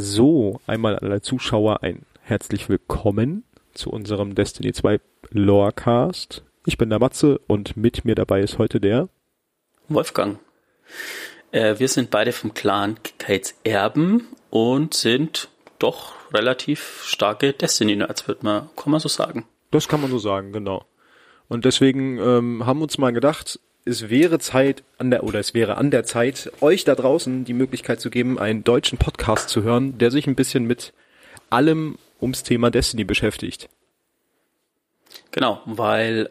So, einmal alle Zuschauer ein herzlich willkommen zu unserem Destiny 2 Lorecast. Ich bin der Matze und mit mir dabei ist heute der Wolfgang. Äh, wir sind beide vom Clan Kates Erben und sind doch relativ starke Destiny-Nerds, wird man, kann man so sagen. Das kann man so sagen, genau. Und deswegen ähm, haben wir uns mal gedacht, es wäre Zeit an der oder es wäre an der Zeit, euch da draußen die Möglichkeit zu geben, einen deutschen Podcast zu hören, der sich ein bisschen mit allem ums Thema Destiny beschäftigt. Genau, weil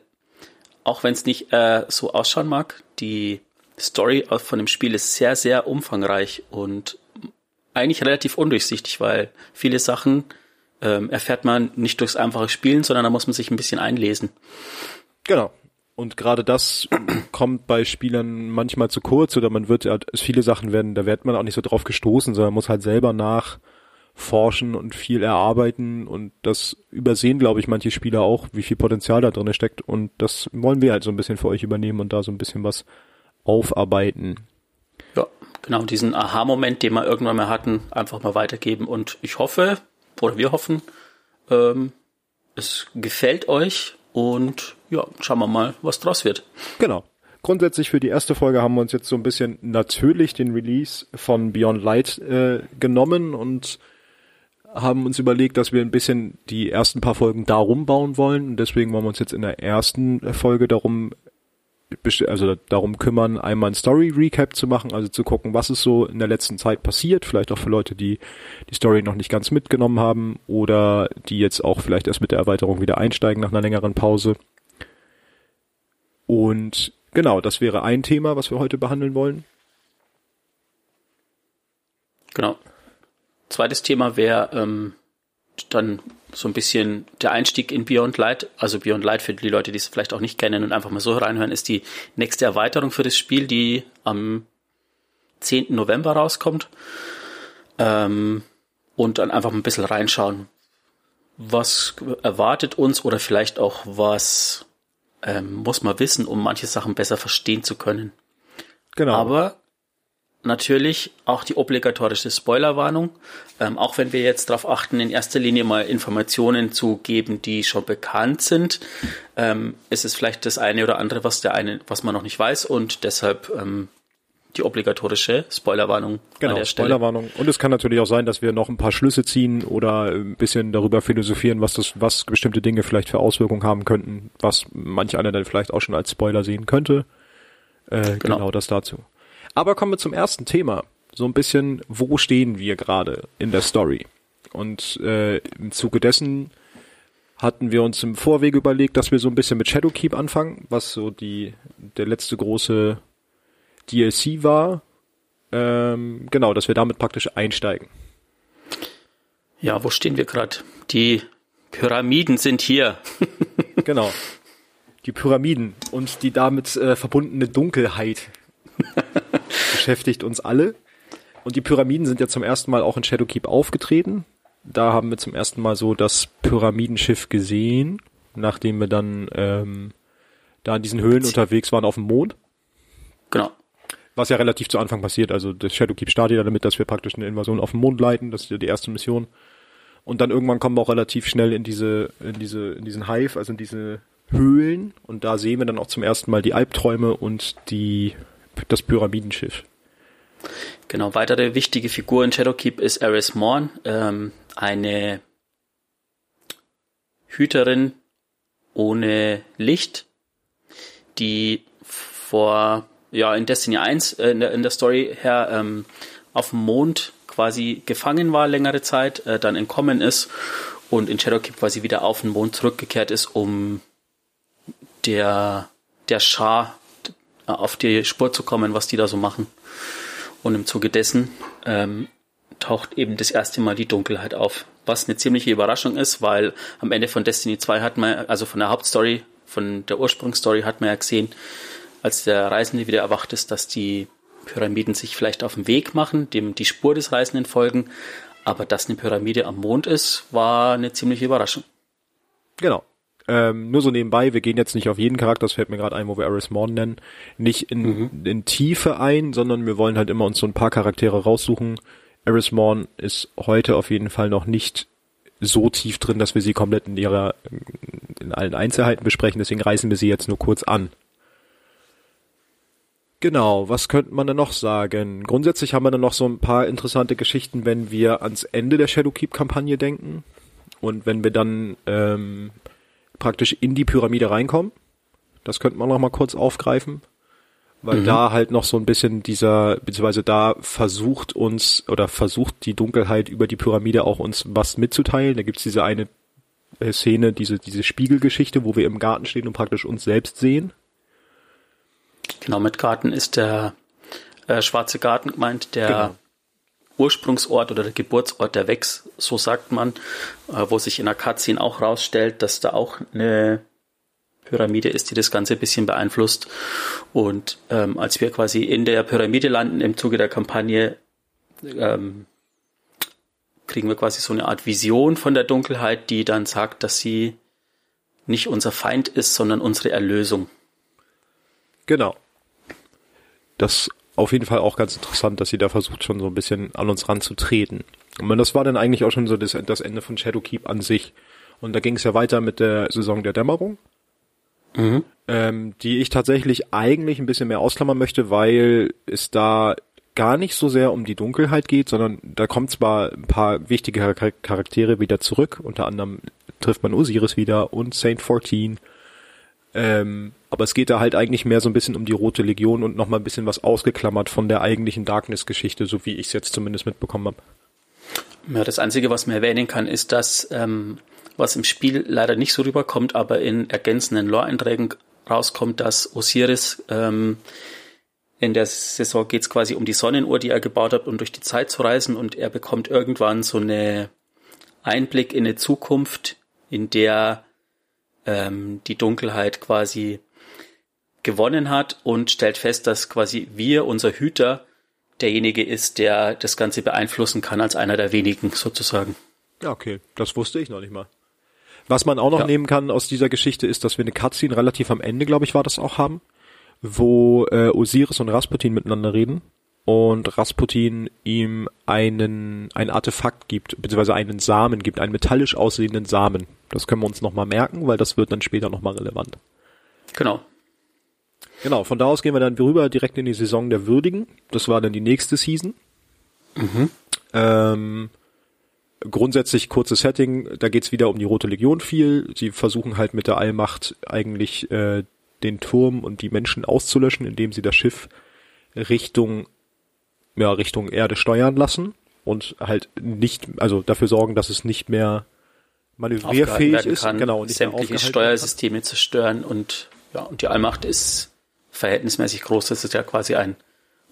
auch wenn es nicht äh, so ausschauen mag, die Story von dem Spiel ist sehr, sehr umfangreich und eigentlich relativ undurchsichtig, weil viele Sachen ähm, erfährt man nicht durchs einfache Spielen, sondern da muss man sich ein bisschen einlesen. Genau. Und gerade das kommt bei Spielern manchmal zu kurz oder man wird, viele Sachen werden, da wird man auch nicht so drauf gestoßen, sondern muss halt selber nachforschen und viel erarbeiten. Und das übersehen, glaube ich, manche Spieler auch, wie viel Potenzial da drin steckt. Und das wollen wir halt so ein bisschen für euch übernehmen und da so ein bisschen was aufarbeiten. Ja, genau, diesen Aha-Moment, den wir irgendwann mal hatten, einfach mal weitergeben. Und ich hoffe, oder wir hoffen, ähm, es gefällt euch und ja, schauen wir mal, was draus wird. Genau. Grundsätzlich für die erste Folge haben wir uns jetzt so ein bisschen natürlich den Release von Beyond Light äh, genommen und haben uns überlegt, dass wir ein bisschen die ersten paar Folgen darum bauen wollen. Und deswegen wollen wir uns jetzt in der ersten Folge darum also darum kümmern, einmal ein Story Recap zu machen, also zu gucken, was ist so in der letzten Zeit passiert, vielleicht auch für Leute, die die Story noch nicht ganz mitgenommen haben oder die jetzt auch vielleicht erst mit der Erweiterung wieder einsteigen nach einer längeren Pause. Und genau, das wäre ein Thema, was wir heute behandeln wollen. Genau. Zweites Thema wäre ähm, dann so ein bisschen der Einstieg in Beyond Light, also Beyond Light für die Leute, die es vielleicht auch nicht kennen und einfach mal so reinhören, ist die nächste Erweiterung für das Spiel, die am 10. November rauskommt. Ähm, und dann einfach mal ein bisschen reinschauen, was erwartet uns oder vielleicht auch was ähm, muss man wissen, um manche Sachen besser verstehen zu können. Genau. Aber natürlich auch die obligatorische Spoilerwarnung. Ähm, auch wenn wir jetzt darauf achten, in erster Linie mal Informationen zu geben, die schon bekannt sind, ähm, ist es vielleicht das eine oder andere, was der eine, was man noch nicht weiß und deshalb ähm, die obligatorische Spoilerwarnung genau. Spoilerwarnung. Und es kann natürlich auch sein, dass wir noch ein paar Schlüsse ziehen oder ein bisschen darüber philosophieren, was das, was bestimmte Dinge vielleicht für Auswirkungen haben könnten, was manch einer dann vielleicht auch schon als Spoiler sehen könnte. Äh, genau. genau das dazu. Aber kommen wir zum ersten Thema. So ein bisschen, wo stehen wir gerade in der Story? Und äh, im Zuge dessen hatten wir uns im Vorweg überlegt, dass wir so ein bisschen mit Shadowkeep anfangen, was so die der letzte große DLC war. Ähm, genau, dass wir damit praktisch einsteigen. Ja, wo stehen wir gerade? Die Pyramiden sind hier. genau. Die Pyramiden und die damit äh, verbundene Dunkelheit. Beschäftigt uns alle. Und die Pyramiden sind ja zum ersten Mal auch in Shadowkeep aufgetreten. Da haben wir zum ersten Mal so das Pyramidenschiff gesehen, nachdem wir dann ähm, da in diesen Höhlen unterwegs waren auf dem Mond. Genau. Was ja relativ zu Anfang passiert. Also das Shadowkeep startet ja damit, dass wir praktisch eine Invasion auf dem Mond leiten. Das ist ja die erste Mission. Und dann irgendwann kommen wir auch relativ schnell in diese, in diese, in diesen Hive, also in diese Höhlen. Und da sehen wir dann auch zum ersten Mal die Albträume und die das Pyramidenschiff. Genau, weitere wichtige Figur in Shadowkeep ist Eris Morn, ähm, eine Hüterin ohne Licht, die vor, ja, in Destiny 1 äh, in, der, in der Story her ähm, auf dem Mond quasi gefangen war längere Zeit, äh, dann entkommen ist und in Shadowkeep quasi wieder auf den Mond zurückgekehrt ist, um der, der Schar auf die Spur zu kommen, was die da so machen. Und im Zuge dessen ähm, taucht eben das erste Mal die Dunkelheit auf. Was eine ziemliche Überraschung ist, weil am Ende von Destiny 2 hat man, also von der Hauptstory, von der Ursprungsstory hat man ja gesehen, als der Reisende wieder erwacht ist, dass die Pyramiden sich vielleicht auf den Weg machen, dem die Spur des Reisenden folgen. Aber dass eine Pyramide am Mond ist, war eine ziemliche Überraschung. Genau. Ähm, nur so nebenbei, wir gehen jetzt nicht auf jeden Charakter, das fällt mir gerade ein, wo wir Aris Morn nennen, nicht in, mhm. in Tiefe ein, sondern wir wollen halt immer uns so ein paar Charaktere raussuchen, Eris Morn ist heute auf jeden Fall noch nicht so tief drin, dass wir sie komplett in ihrer, in allen Einzelheiten besprechen, deswegen reißen wir sie jetzt nur kurz an. Genau, was könnte man denn noch sagen? Grundsätzlich haben wir dann noch so ein paar interessante Geschichten, wenn wir ans Ende der Shadowkeep-Kampagne denken und wenn wir dann ähm, praktisch in die Pyramide reinkommen. Das könnte man noch mal kurz aufgreifen, weil mhm. da halt noch so ein bisschen dieser, beziehungsweise da versucht uns oder versucht die Dunkelheit über die Pyramide auch uns was mitzuteilen. Da gibt's diese eine äh, Szene, diese, diese Spiegelgeschichte, wo wir im Garten stehen und praktisch uns selbst sehen. Genau, mit Garten ist der äh, Schwarze Garten gemeint, der genau. Ursprungsort oder der Geburtsort der Wex, so sagt man, äh, wo sich in Cutscene auch rausstellt, dass da auch eine Pyramide ist, die das Ganze ein bisschen beeinflusst. Und ähm, als wir quasi in der Pyramide landen im Zuge der Kampagne, ähm, kriegen wir quasi so eine Art Vision von der Dunkelheit, die dann sagt, dass sie nicht unser Feind ist, sondern unsere Erlösung. Genau. Das auf jeden Fall auch ganz interessant, dass sie da versucht, schon so ein bisschen an uns ranzutreten. Und das war dann eigentlich auch schon so das, das Ende von Shadowkeep an sich. Und da ging es ja weiter mit der Saison der Dämmerung. Mhm. Ähm, die ich tatsächlich eigentlich ein bisschen mehr ausklammern möchte, weil es da gar nicht so sehr um die Dunkelheit geht, sondern da kommt zwar ein paar wichtige Charaktere wieder zurück, unter anderem trifft man Osiris wieder und Saint 14 ähm, aber es geht da halt eigentlich mehr so ein bisschen um die Rote Legion und nochmal ein bisschen was ausgeklammert von der eigentlichen Darkness-Geschichte, so wie ich es jetzt zumindest mitbekommen habe. Ja, das Einzige, was man erwähnen kann, ist, dass ähm, was im Spiel leider nicht so rüberkommt, aber in ergänzenden Lore-Einträgen rauskommt, dass Osiris ähm, in der Saison geht es quasi um die Sonnenuhr, die er gebaut hat, um durch die Zeit zu reisen und er bekommt irgendwann so eine Einblick in eine Zukunft, in der ähm, die Dunkelheit quasi gewonnen hat und stellt fest, dass quasi wir, unser Hüter, derjenige ist, der das Ganze beeinflussen kann, als einer der wenigen sozusagen. Ja, okay, das wusste ich noch nicht mal. Was man auch noch ja. nehmen kann aus dieser Geschichte ist, dass wir eine Cutscene relativ am Ende, glaube ich, war das auch haben, wo äh, Osiris und Rasputin miteinander reden und Rasputin ihm einen ein Artefakt gibt, beziehungsweise einen Samen gibt, einen metallisch aussehenden Samen. Das können wir uns nochmal merken, weil das wird dann später nochmal relevant. Genau. Genau, von da aus gehen wir dann rüber direkt in die Saison der Würdigen. Das war dann die nächste Season. Mhm. Ähm, grundsätzlich kurzes Setting, da geht's wieder um die Rote Legion viel. Sie versuchen halt mit der Allmacht eigentlich äh, den Turm und die Menschen auszulöschen, indem sie das Schiff Richtung ja, Richtung Erde steuern lassen und halt nicht, also dafür sorgen, dass es nicht mehr manövrierfähig ist, kann, genau, nicht sämtliche Steuersysteme zerstören und ja, und die Allmacht ist verhältnismäßig groß. Das ist ja quasi ein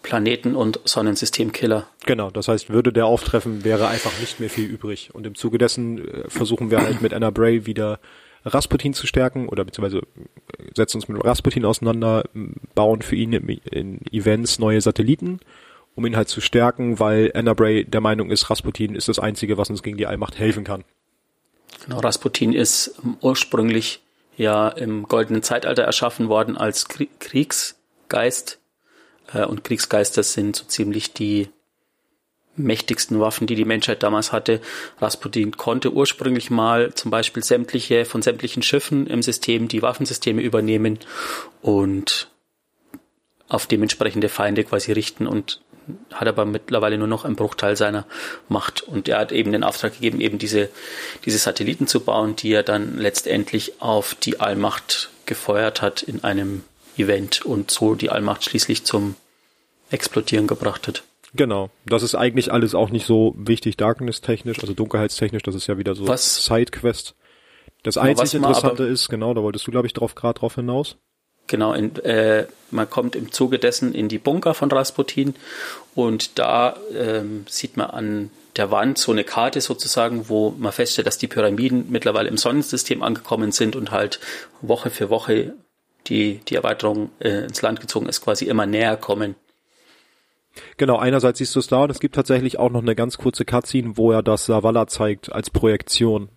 Planeten- und Sonnensystemkiller. Genau, das heißt, würde der auftreffen, wäre einfach nicht mehr viel übrig. Und im Zuge dessen äh, versuchen wir halt mit Anna Bray wieder Rasputin zu stärken oder beziehungsweise äh, setzen uns mit Rasputin auseinander, bauen für ihn in Events neue Satelliten um ihn halt zu stärken, weil Anna Bray der Meinung ist, Rasputin ist das Einzige, was uns gegen die Allmacht helfen kann. Genau, Rasputin ist ursprünglich ja im goldenen Zeitalter erschaffen worden als Kriegsgeist. Äh, und Kriegsgeister sind so ziemlich die mächtigsten Waffen, die die Menschheit damals hatte. Rasputin konnte ursprünglich mal zum Beispiel sämtliche von sämtlichen Schiffen im System die Waffensysteme übernehmen und auf dementsprechende Feinde quasi richten und hat aber mittlerweile nur noch einen Bruchteil seiner Macht. Und er hat eben den Auftrag gegeben, eben diese, diese Satelliten zu bauen, die er dann letztendlich auf die Allmacht gefeuert hat in einem Event und so die Allmacht schließlich zum Explodieren gebracht hat. Genau. Das ist eigentlich alles auch nicht so wichtig, Darkness-technisch, also dunkelheitstechnisch, das ist ja wieder so was, Sidequest. Das einzige Interessante ist, genau, da wolltest du, glaube ich, drauf gerade drauf hinaus. Genau, in, äh, man kommt im Zuge dessen in die Bunker von Rasputin und da ähm, sieht man an der Wand so eine Karte sozusagen, wo man feststellt, dass die Pyramiden mittlerweile im Sonnensystem angekommen sind und halt Woche für Woche die, die Erweiterung äh, ins Land gezogen ist, quasi immer näher kommen. Genau, einerseits siehst du es da und es gibt tatsächlich auch noch eine ganz kurze Cutscene, wo er das Savala zeigt als Projektion.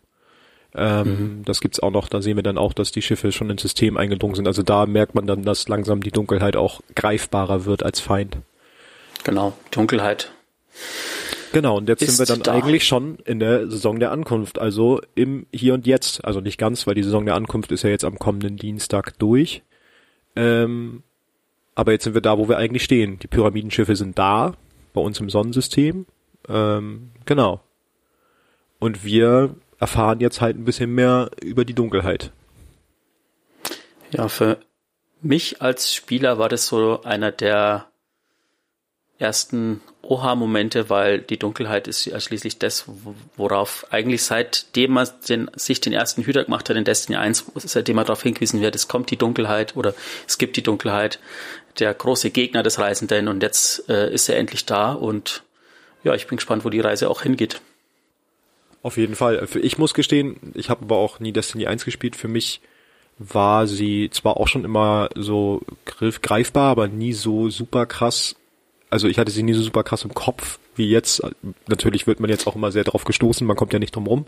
Ähm, mhm. Das gibt's auch noch, da sehen wir dann auch, dass die Schiffe schon ins System eingedrungen sind. Also da merkt man dann, dass langsam die Dunkelheit auch greifbarer wird als Feind. Genau, Dunkelheit Genau, und jetzt sind wir dann da. eigentlich schon in der Saison der Ankunft, also im Hier und Jetzt. Also nicht ganz, weil die Saison der Ankunft ist ja jetzt am kommenden Dienstag durch. Ähm, aber jetzt sind wir da, wo wir eigentlich stehen. Die Pyramidenschiffe sind da, bei uns im Sonnensystem. Ähm, genau. Und wir erfahren jetzt halt ein bisschen mehr über die Dunkelheit. Ja, für mich als Spieler war das so einer der ersten Oha-Momente, weil die Dunkelheit ist ja schließlich das, wo- worauf eigentlich seitdem man den, sich den ersten Hüter gemacht hat in Destiny 1, seitdem man darauf hingewiesen wird, es kommt die Dunkelheit oder es gibt die Dunkelheit, der große Gegner des Reisenden und jetzt äh, ist er endlich da und ja, ich bin gespannt, wo die Reise auch hingeht. Auf jeden Fall. Ich muss gestehen, ich habe aber auch nie Destiny 1 gespielt. Für mich war sie zwar auch schon immer so greifbar, aber nie so super krass. Also ich hatte sie nie so super krass im Kopf wie jetzt. Natürlich wird man jetzt auch immer sehr drauf gestoßen, man kommt ja nicht drum rum.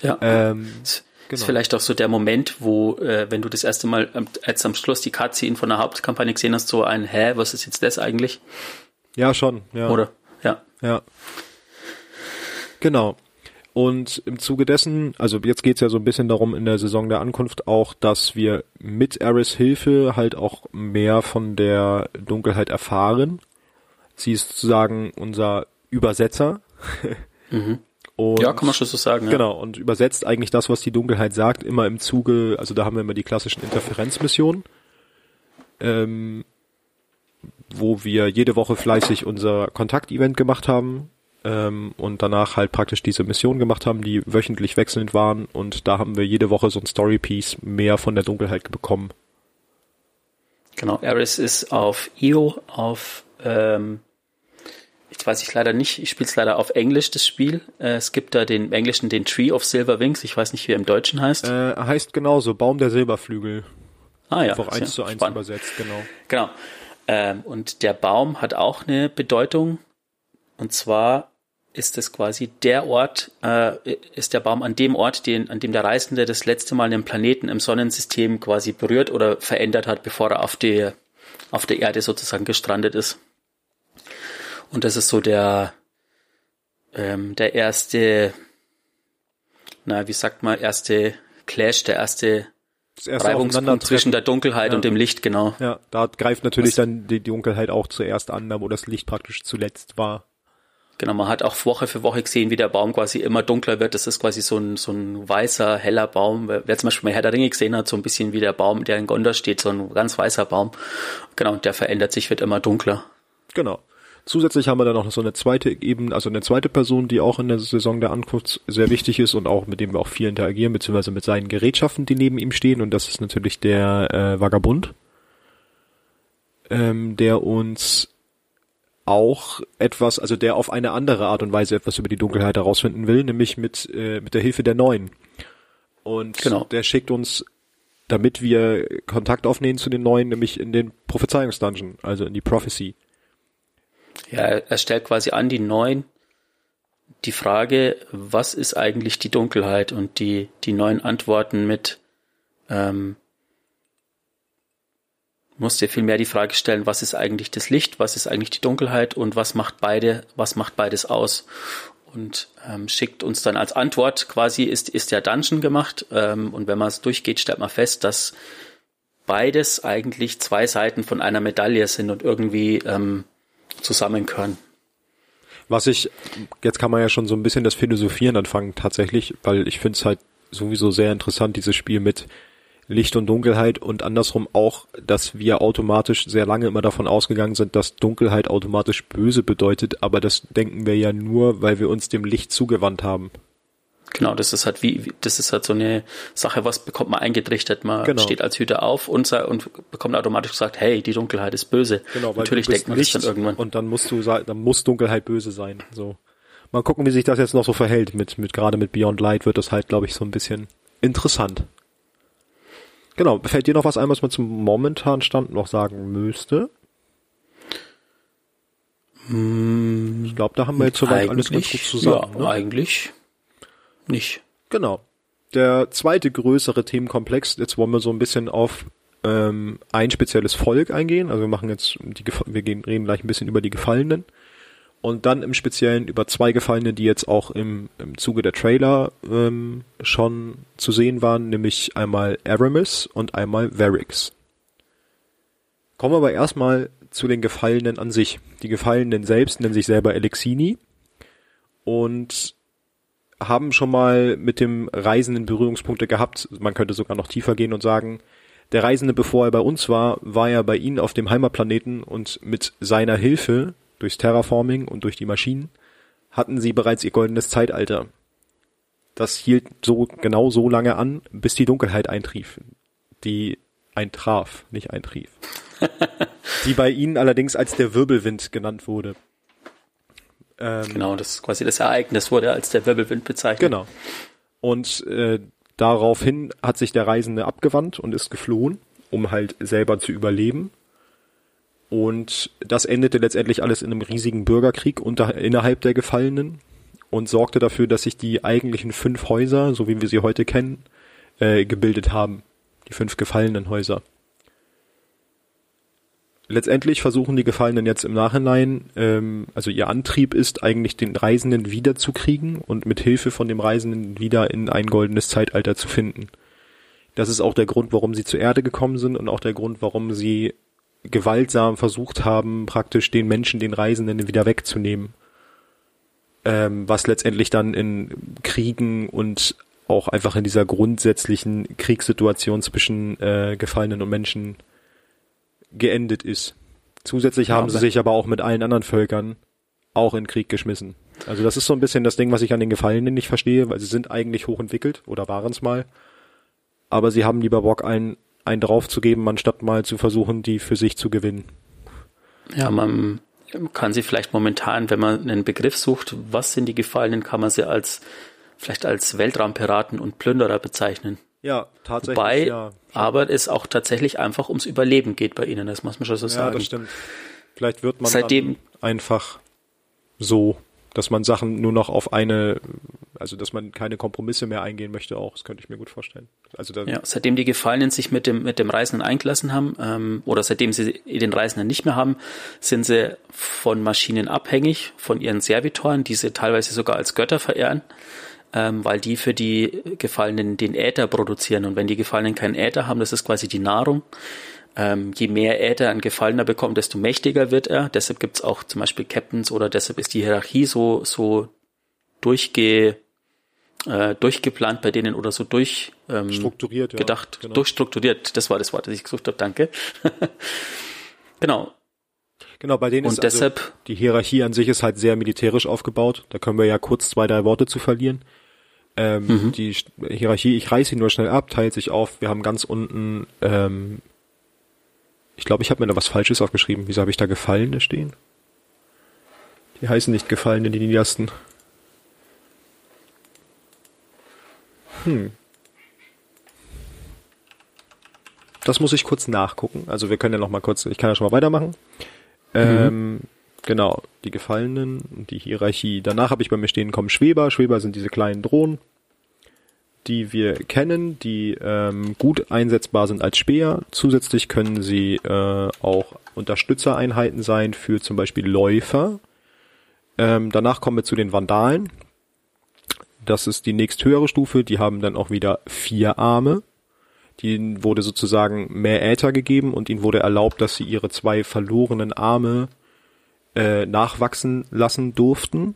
Ja. Ähm, Das genau. ist vielleicht auch so der Moment, wo, äh, wenn du das erste Mal als am Schluss die Cutscene von der Hauptkampagne gesehen hast, so ein, hä, was ist jetzt das eigentlich? ja, schon. Ja. Oder? Ja. Ja. Genau. Und im Zuge dessen, also jetzt geht's ja so ein bisschen darum in der Saison der Ankunft auch, dass wir mit Eris Hilfe halt auch mehr von der Dunkelheit erfahren. Sie ist sozusagen unser Übersetzer. Und Ja, kann man schon so sagen. Ja. Genau, und übersetzt eigentlich das, was die Dunkelheit sagt, immer im Zuge, also da haben wir immer die klassischen Interferenzmissionen, ähm, wo wir jede Woche fleißig unser Kontaktevent gemacht haben ähm, und danach halt praktisch diese Mission gemacht haben, die wöchentlich wechselnd waren und da haben wir jede Woche so ein Storypiece mehr von der Dunkelheit bekommen. Genau, Eris ist auf IO, auf, ähm, jetzt weiß ich leider nicht, ich spiele es leider auf Englisch, das Spiel. Äh, es gibt da den im Englischen den Tree of Silver Wings, ich weiß nicht, wie er im Deutschen heißt. Äh, heißt genauso, Baum der Silberflügel, ah ja, einfach eins zu eins spannend. übersetzt, genau. Genau. Ähm, und der Baum hat auch eine Bedeutung. Und zwar ist es quasi der Ort, äh, ist der Baum an dem Ort, den, an dem der Reisende das letzte Mal einen Planeten im Sonnensystem quasi berührt oder verändert hat, bevor er auf die, auf der Erde sozusagen gestrandet ist. Und das ist so der, ähm, der erste, na, wie sagt man, erste Clash, der erste Reibungspunkt zwischen der Dunkelheit Ja. und dem Licht, genau. Ja, da greift natürlich Was- dann die Dunkelheit auch zuerst an, da wo das Licht praktisch zuletzt war. Genau, man hat auch Woche für Woche gesehen, wie der Baum quasi immer dunkler wird. Das ist quasi so ein, so ein weißer, heller Baum. Wer zum Beispiel mal Herr der Ringe gesehen hat, so ein bisschen wie der Baum, der in Gondor steht, so ein ganz weißer Baum. Genau, der verändert sich, wird immer dunkler. Genau. Zusätzlich haben wir dann noch so eine zweite Ebene, also eine zweite Person, die auch in der Saison der Ankunft sehr wichtig ist und auch mit dem wir auch viel interagieren, beziehungsweise mit seinen Gerätschaften, die neben ihm stehen. Und das ist natürlich der äh, Vagabund, ähm, der uns auch etwas, also der auf eine andere Art und Weise etwas über die Dunkelheit herausfinden will, nämlich mit, äh, mit der Hilfe der Neuen. Und Genau. der schickt uns, damit wir Kontakt aufnehmen zu den Neuen, nämlich in den Prophezeiungsdungeon, also in die Prophecy. Ja, er er stellt quasi an die Neuen die Frage, was ist eigentlich die Dunkelheit? Und die, die neuen Antworten mit, ähm, musst dir vielmehr die Frage stellen, was ist eigentlich das Licht, was ist eigentlich die Dunkelheit und was macht beide, was macht beides aus? Und ähm, schickt uns dann als Antwort quasi ist, ist der Dungeon gemacht. Ähm, und wenn man es durchgeht, stellt man fest, dass beides eigentlich zwei Seiten von einer Medaille sind und irgendwie ähm, zusammengehören. Was ich, jetzt kann man ja schon so ein bisschen das Philosophieren anfangen tatsächlich, weil ich finde es halt sowieso sehr interessant, dieses Spiel mit Licht und Dunkelheit und andersrum auch, dass wir automatisch sehr lange immer davon ausgegangen sind, dass Dunkelheit automatisch böse bedeutet, aber das denken wir ja nur, weil wir uns dem Licht zugewandt haben. Genau, das ist halt wie, das ist halt so eine Sache, was bekommt man eingetrichtert. Man Genau. steht als Hüter auf und, und bekommt automatisch gesagt, hey, die Dunkelheit ist böse. Genau, weil Natürlich denkt man das dann irgendwann. und dann musst du sa- dann muss Dunkelheit böse sein. So. Mal gucken, wie sich das jetzt noch so verhält. Mit, mit gerade mit Beyond Light wird das halt, glaube ich, so ein bisschen interessant. Genau, fällt dir noch was ein, was man zum momentanen Stand noch sagen müsste? Ich glaube, da haben wir jetzt soweit alles ganz gut zusammen. ja, ne? eigentlich nicht. Genau. Der zweite größere Themenkomplex, jetzt wollen wir so ein bisschen auf ähm, ein spezielles Volk eingehen. Also wir machen jetzt die wir gehen, reden gleich ein bisschen über die Gefallenen. Und dann im Speziellen über zwei Gefallene, die jetzt auch im, im Zuge der Trailer ähm, schon zu sehen waren, nämlich einmal Aramis und einmal Varix. Kommen wir aber erstmal zu den Gefallenen an sich. Die Gefallenen selbst nennen sich selber Elexini und haben schon mal mit dem Reisenden Berührungspunkte gehabt. Man könnte sogar noch tiefer gehen und sagen, der Reisende, bevor er bei uns war, war ja bei ihnen auf dem Heimatplaneten und mit seiner Hilfe durchs Terraforming und durch die Maschinen hatten sie bereits ihr goldenes Zeitalter. Das hielt so genau so lange an, bis die Dunkelheit eintrief. Die eintraf, nicht eintrief. die bei ihnen allerdings als der Wirbelwind genannt wurde. Ähm, genau, das quasi das Ereignis wurde als der Wirbelwind bezeichnet. Genau. Und äh, daraufhin hat sich der Reisende abgewandt und ist geflohen, um halt selber zu überleben. Und das endete letztendlich alles in einem riesigen Bürgerkrieg unter, innerhalb der Gefallenen und sorgte dafür, dass sich die eigentlichen fünf Häuser, so wie wir sie heute kennen, äh, gebildet haben. Die fünf gefallenen Häuser. Letztendlich versuchen die Gefallenen jetzt im Nachhinein, ähm, also ihr Antrieb ist eigentlich den Reisenden wiederzukriegen und mit Hilfe von dem Reisenden wieder in ein goldenes Zeitalter zu finden. Das ist auch der Grund, warum sie zur Erde gekommen sind und auch der Grund, warum sie gewaltsam versucht haben, praktisch den Menschen, den Reisenden wieder wegzunehmen. Ähm, was letztendlich dann in Kriegen und auch einfach in dieser grundsätzlichen Kriegssituation zwischen äh, Gefallenen und Menschen geendet ist. Zusätzlich ja, haben sie sich aber auch mit allen anderen Völkern auch in Krieg geschmissen. Also das ist so ein bisschen das Ding, was ich an den Gefallenen nicht verstehe, weil sie sind eigentlich hochentwickelt oder waren es mal. Aber sie haben lieber Bock, einen einen draufzugeben, anstatt mal zu versuchen, die für sich zu gewinnen. Ja, man kann sie vielleicht momentan, wenn man einen Begriff sucht, was sind die Gefallenen, kann man sie als vielleicht als Weltraumpiraten und Plünderer bezeichnen. Ja, tatsächlich. Wobei, ja. aber es auch tatsächlich einfach ums Überleben geht bei ihnen, das muss man schon so sagen. Ja, das stimmt. Vielleicht wird man Seitdem, einfach so dass man Sachen nur noch auf eine, also dass man keine Kompromisse mehr eingehen möchte auch, das könnte ich mir gut vorstellen. Also ja, seitdem die Gefallenen sich mit dem mit dem Reisenden eingelassen haben ähm, oder seitdem sie den Reisenden nicht mehr haben, sind sie von Maschinen abhängig, von ihren Servitoren, die sie teilweise sogar als Götter verehren, ähm, weil die für die Gefallenen den Äther produzieren und wenn die Gefallenen keinen Äther haben, das ist quasi die Nahrung ähm, je mehr Äther ein Gefallener bekommt, desto mächtiger wird er. Deshalb gibt's auch zum Beispiel Captains oder deshalb ist die Hierarchie so, so durchge, äh, durchgeplant bei denen oder so durch ähm, strukturiert, ja, gedacht, genau. durchstrukturiert. Das war das Wort, das ich gesucht habe. Danke. genau. Genau, bei denen und ist also deshalb also, die Hierarchie an sich ist halt sehr militärisch aufgebaut. Da können wir ja kurz zwei, drei Worte zu verlieren. Ähm, mhm. Die Hierarchie, ich reiße sie nur schnell ab, teilt sich auf. Wir haben ganz unten ähm, ich glaube, ich habe mir da was Falsches aufgeschrieben. Wieso habe ich da Gefallene stehen? Die heißen nicht Gefallene, die Niedersten. Hm. Das muss ich kurz nachgucken. Also wir können ja noch mal kurz, ich kann ja schon mal weitermachen. Mhm. Ähm, genau, die Gefallenen und die Hierarchie. Danach habe ich bei mir stehen, kommen Schweber. Schweber sind diese kleinen Drohnen die wir kennen, die ähm, gut einsetzbar sind als Speer. Zusätzlich können sie äh, auch Unterstützereinheiten sein für zum Beispiel Läufer. Ähm, danach kommen wir zu den Vandalen. Das ist die nächsthöhere Stufe. Die haben dann auch wieder vier Arme. Die wurde sozusagen mehr Äther gegeben und ihnen wurde erlaubt, dass sie ihre zwei verlorenen Arme äh, nachwachsen lassen durften.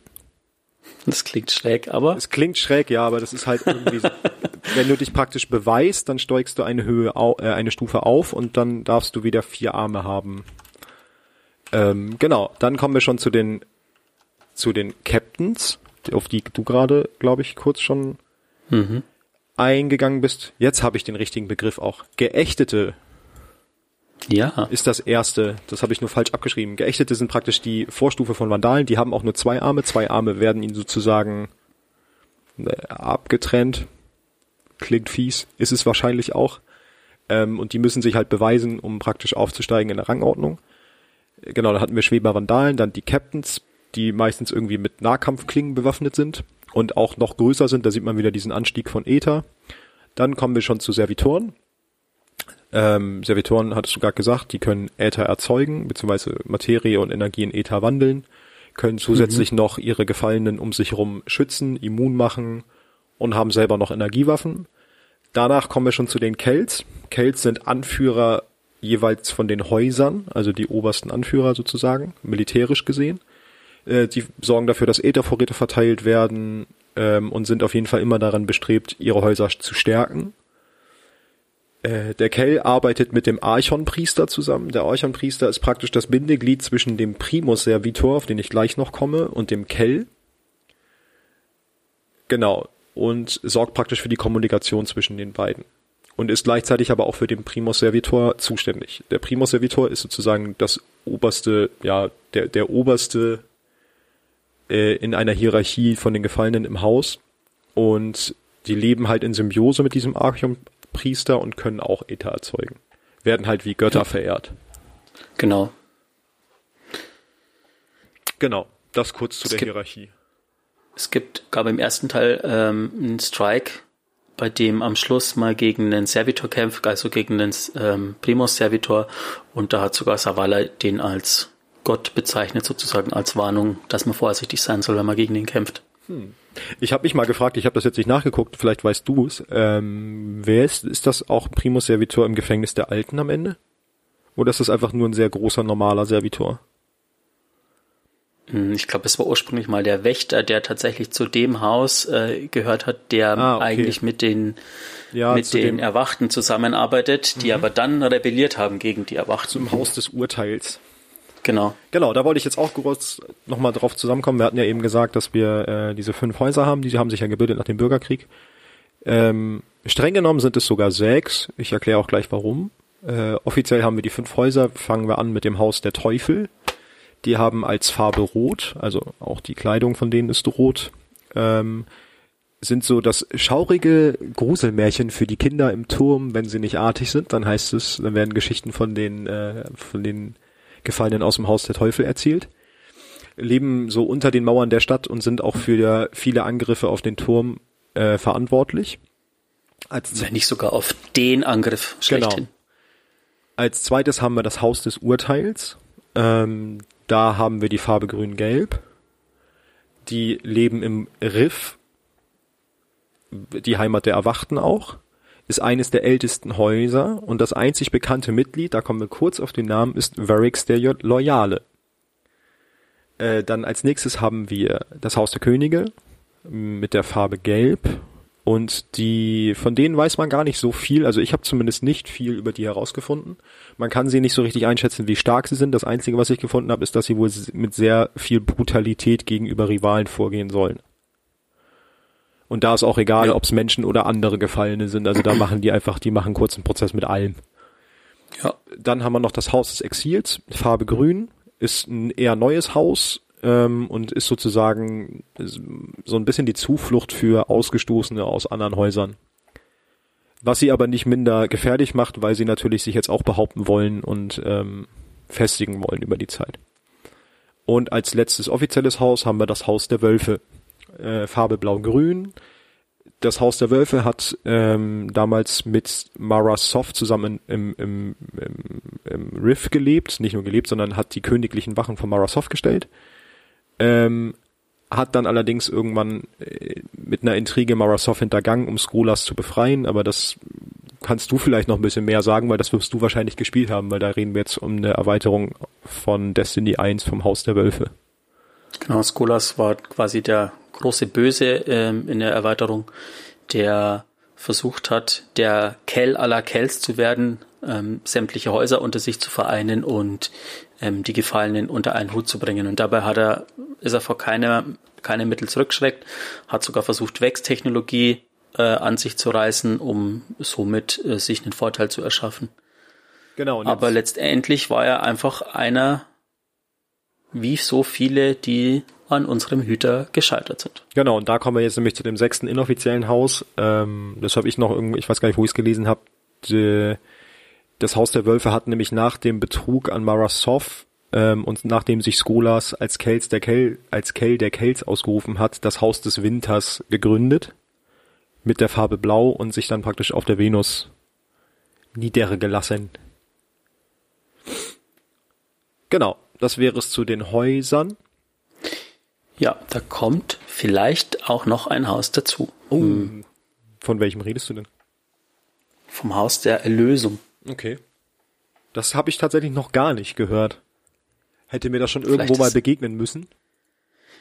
Das klingt schräg, aber. Es klingt schräg, ja, aber das ist halt irgendwie, wenn du dich praktisch beweist, dann steigst du eine Höhe, äh, eine Stufe auf und dann darfst du wieder vier Arme haben. Ähm, genau, dann kommen wir schon zu den, zu den Captains, auf die du gerade, glaube ich, kurz schon mhm. eingegangen bist. Jetzt habe ich den richtigen Begriff auch. Geächtete ja. Ist das erste. Das habe ich nur falsch abgeschrieben. Geächtete sind praktisch die Vorstufe von Vandalen. Die haben auch nur zwei Arme. Zwei Arme werden ihnen sozusagen äh, abgetrennt. Klingt fies. Ist es wahrscheinlich auch. Ähm, und die müssen sich halt beweisen, um praktisch aufzusteigen in der Rangordnung. Genau, da hatten wir Schweber Vandalen, dann die Captains, die meistens irgendwie mit Nahkampfklingen bewaffnet sind und auch noch größer sind. Da sieht man wieder diesen Anstieg von Ether. Dann kommen wir schon zu Servitoren. Ähm, Servitoren hattest du gerade gesagt, die können Äther erzeugen, beziehungsweise Materie und Energie in Äther wandeln, können zusätzlich mhm. noch ihre Gefallenen um sich herum schützen, immun machen und haben selber noch Energiewaffen. Danach kommen wir schon zu den Kelts. Kelts sind Anführer jeweils von den Häusern, also die obersten Anführer sozusagen, militärisch gesehen. Äh, die sorgen dafür, dass Äthervorräte verteilt werden ähm, und sind auf jeden Fall immer daran bestrebt, ihre Häuser zu stärken. Äh, der Kell arbeitet mit dem Archonpriester zusammen. Der Archonpriester ist praktisch das Bindeglied zwischen dem Primus Servitor, auf den ich gleich noch komme, und dem Kell. Genau. Und sorgt praktisch für die Kommunikation zwischen den beiden. Und ist gleichzeitig aber auch für den Primus Servitor zuständig. Der Primus Servitor ist sozusagen das oberste, ja, der, der oberste äh, in einer Hierarchie von den Gefallenen im Haus. Und die leben halt in Symbiose mit diesem Archon Priester und können auch Äther erzeugen. Werden halt wie Götter ja. verehrt. Genau. Genau. Das kurz zu es der gibt, Hierarchie. Es gibt, gab im ersten Teil ähm, einen Strike, bei dem am Schluss mal gegen einen Servitor kämpft, also gegen einen ähm, Primus Servitor und da hat sogar Savala den als Gott bezeichnet, sozusagen als Warnung, dass man vorsichtig sein soll, wenn man gegen ihn kämpft. Hm. Ich habe mich mal gefragt, ich habe das jetzt nicht nachgeguckt, vielleicht weißt du es. Ähm, wer ist, ist das auch Primus Servitor im Gefängnis der Alten am Ende? Oder ist das einfach nur ein sehr großer, normaler Servitor? Hm, ich glaube, es war ursprünglich mal der Wächter, der tatsächlich zu dem Haus äh, gehört hat, der ah, okay. eigentlich mit den ja, mit den dem. Erwachten zusammenarbeitet, die mhm. aber dann rebelliert haben gegen die Erwachten. Zum Haus des Urteils. Genau. Genau, da wollte ich jetzt auch kurz nochmal drauf zusammenkommen. Wir hatten ja eben gesagt, dass wir äh, diese fünf Häuser haben, die haben sich ja gebildet nach dem Bürgerkrieg. Ähm, streng genommen sind es sogar sechs. Ich erkläre auch gleich warum. Äh, offiziell haben wir die fünf Häuser. Fangen wir an mit dem Haus der Teufel. Die haben als Farbe rot, also auch die Kleidung von denen ist rot. Ähm, sind so das schaurige Gruselmärchen für die Kinder im Turm, wenn sie nicht artig sind. Dann heißt es, dann werden Geschichten von den äh, von den Gefallenen aus dem Haus der Teufel erzählt. Leben so unter den Mauern der Stadt und sind auch für viele Angriffe auf den Turm äh, verantwortlich. Als Wenn nicht sogar auf den Angriff schlechthin. Genau. Als zweites haben wir das Haus des Urteils. Ähm, da haben wir die Farbe grün-gelb. Die leben im Riff, die Heimat der Erwachten auch ist eines der ältesten Häuser und das einzig bekannte Mitglied, da kommen wir kurz auf den Namen, ist Varix der Loyale. Äh, dann als nächstes haben wir das Haus der Könige mit der Farbe Gelb und die von denen weiß man gar nicht so viel. Also ich habe zumindest nicht viel über die herausgefunden. Man kann sie nicht so richtig einschätzen, wie stark sie sind. Das Einzige, was ich gefunden habe, ist, dass sie wohl mit sehr viel Brutalität gegenüber Rivalen vorgehen sollen. Und da ist auch egal, ja. ob es Menschen oder andere Gefallene sind. Also da machen die einfach, die machen kurzen Prozess mit allem. Ja. Dann haben wir noch das Haus des Exils, Farbe Grün, ist ein eher neues Haus ähm, und ist sozusagen so ein bisschen die Zuflucht für Ausgestoßene aus anderen Häusern. Was sie aber nicht minder gefährlich macht, weil sie natürlich sich jetzt auch behaupten wollen und ähm, festigen wollen über die Zeit. Und als letztes offizielles Haus haben wir das Haus der Wölfe äh, Farbe blau-grün. Das Haus der Wölfe hat ähm, damals mit Mara Soft zusammen im, im, im, im Riff gelebt, nicht nur gelebt, sondern hat die königlichen Wachen von Mara Soft gestellt. Ähm, hat dann allerdings irgendwann äh, mit einer Intrige Mara Soft hintergangen, um Skolas zu befreien, aber das kannst du vielleicht noch ein bisschen mehr sagen, weil das wirst du wahrscheinlich gespielt haben, weil da reden wir jetzt um eine Erweiterung von Destiny 1 vom Haus der Wölfe. Genau, Skolas war quasi der große Böse ähm, in der Erweiterung, der versucht hat, der Kell aller Kells zu werden, ähm, sämtliche Häuser unter sich zu vereinen und ähm, die Gefallenen unter einen Hut zu bringen. Und dabei hat er, ist er vor keiner, keine Mittel zurückgeschreckt, hat sogar versucht, Wächstechnologie äh, an sich zu reißen, um somit äh, sich einen Vorteil zu erschaffen. Genau. Aber letztendlich war er einfach einer, wie so viele, die an unserem Hüter gescheitert sind. Genau, und da kommen wir jetzt nämlich zu dem sechsten inoffiziellen Haus. Ähm, das habe ich noch irgendwie, ich weiß gar nicht, wo ich es gelesen habe. Das Haus der Wölfe hat nämlich nach dem Betrug an Marasov ähm, und nachdem sich Skolas als Kells der Kell, als Kell der Kells ausgerufen hat, das Haus des Winters gegründet mit der Farbe Blau und sich dann praktisch auf der Venus niedergelassen. Genau, das wäre es zu den Häusern. Ja, da kommt vielleicht auch noch ein Haus dazu. Oh. Hm. Von welchem redest du denn? Vom Haus der Erlösung. Okay. Das habe ich tatsächlich noch gar nicht gehört. Hätte mir das schon irgendwo mal begegnen müssen.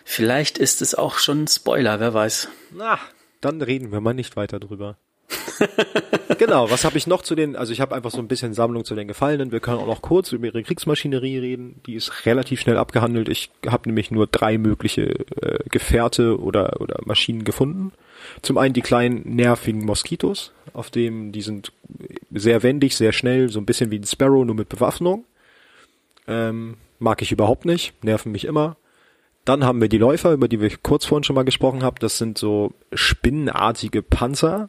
Vielleicht ist es auch schon ein Spoiler, wer weiß. Na, dann reden wir mal nicht weiter drüber. genau, was habe ich noch zu den, also ich habe einfach so ein bisschen Sammlung zu den Gefallenen. Wir können auch noch kurz über ihre Kriegsmaschinerie reden. Die ist relativ schnell abgehandelt. Ich habe nämlich nur drei mögliche äh, Gefährte oder, oder Maschinen gefunden. Zum einen die kleinen nervigen Moskitos, auf dem die sind sehr wendig, sehr schnell, so ein bisschen wie ein Sparrow, nur mit Bewaffnung. Ähm, mag ich überhaupt nicht, nerven mich immer. Dann haben wir die Läufer, über die wir kurz vorhin schon mal gesprochen haben. Das sind so spinnenartige Panzer.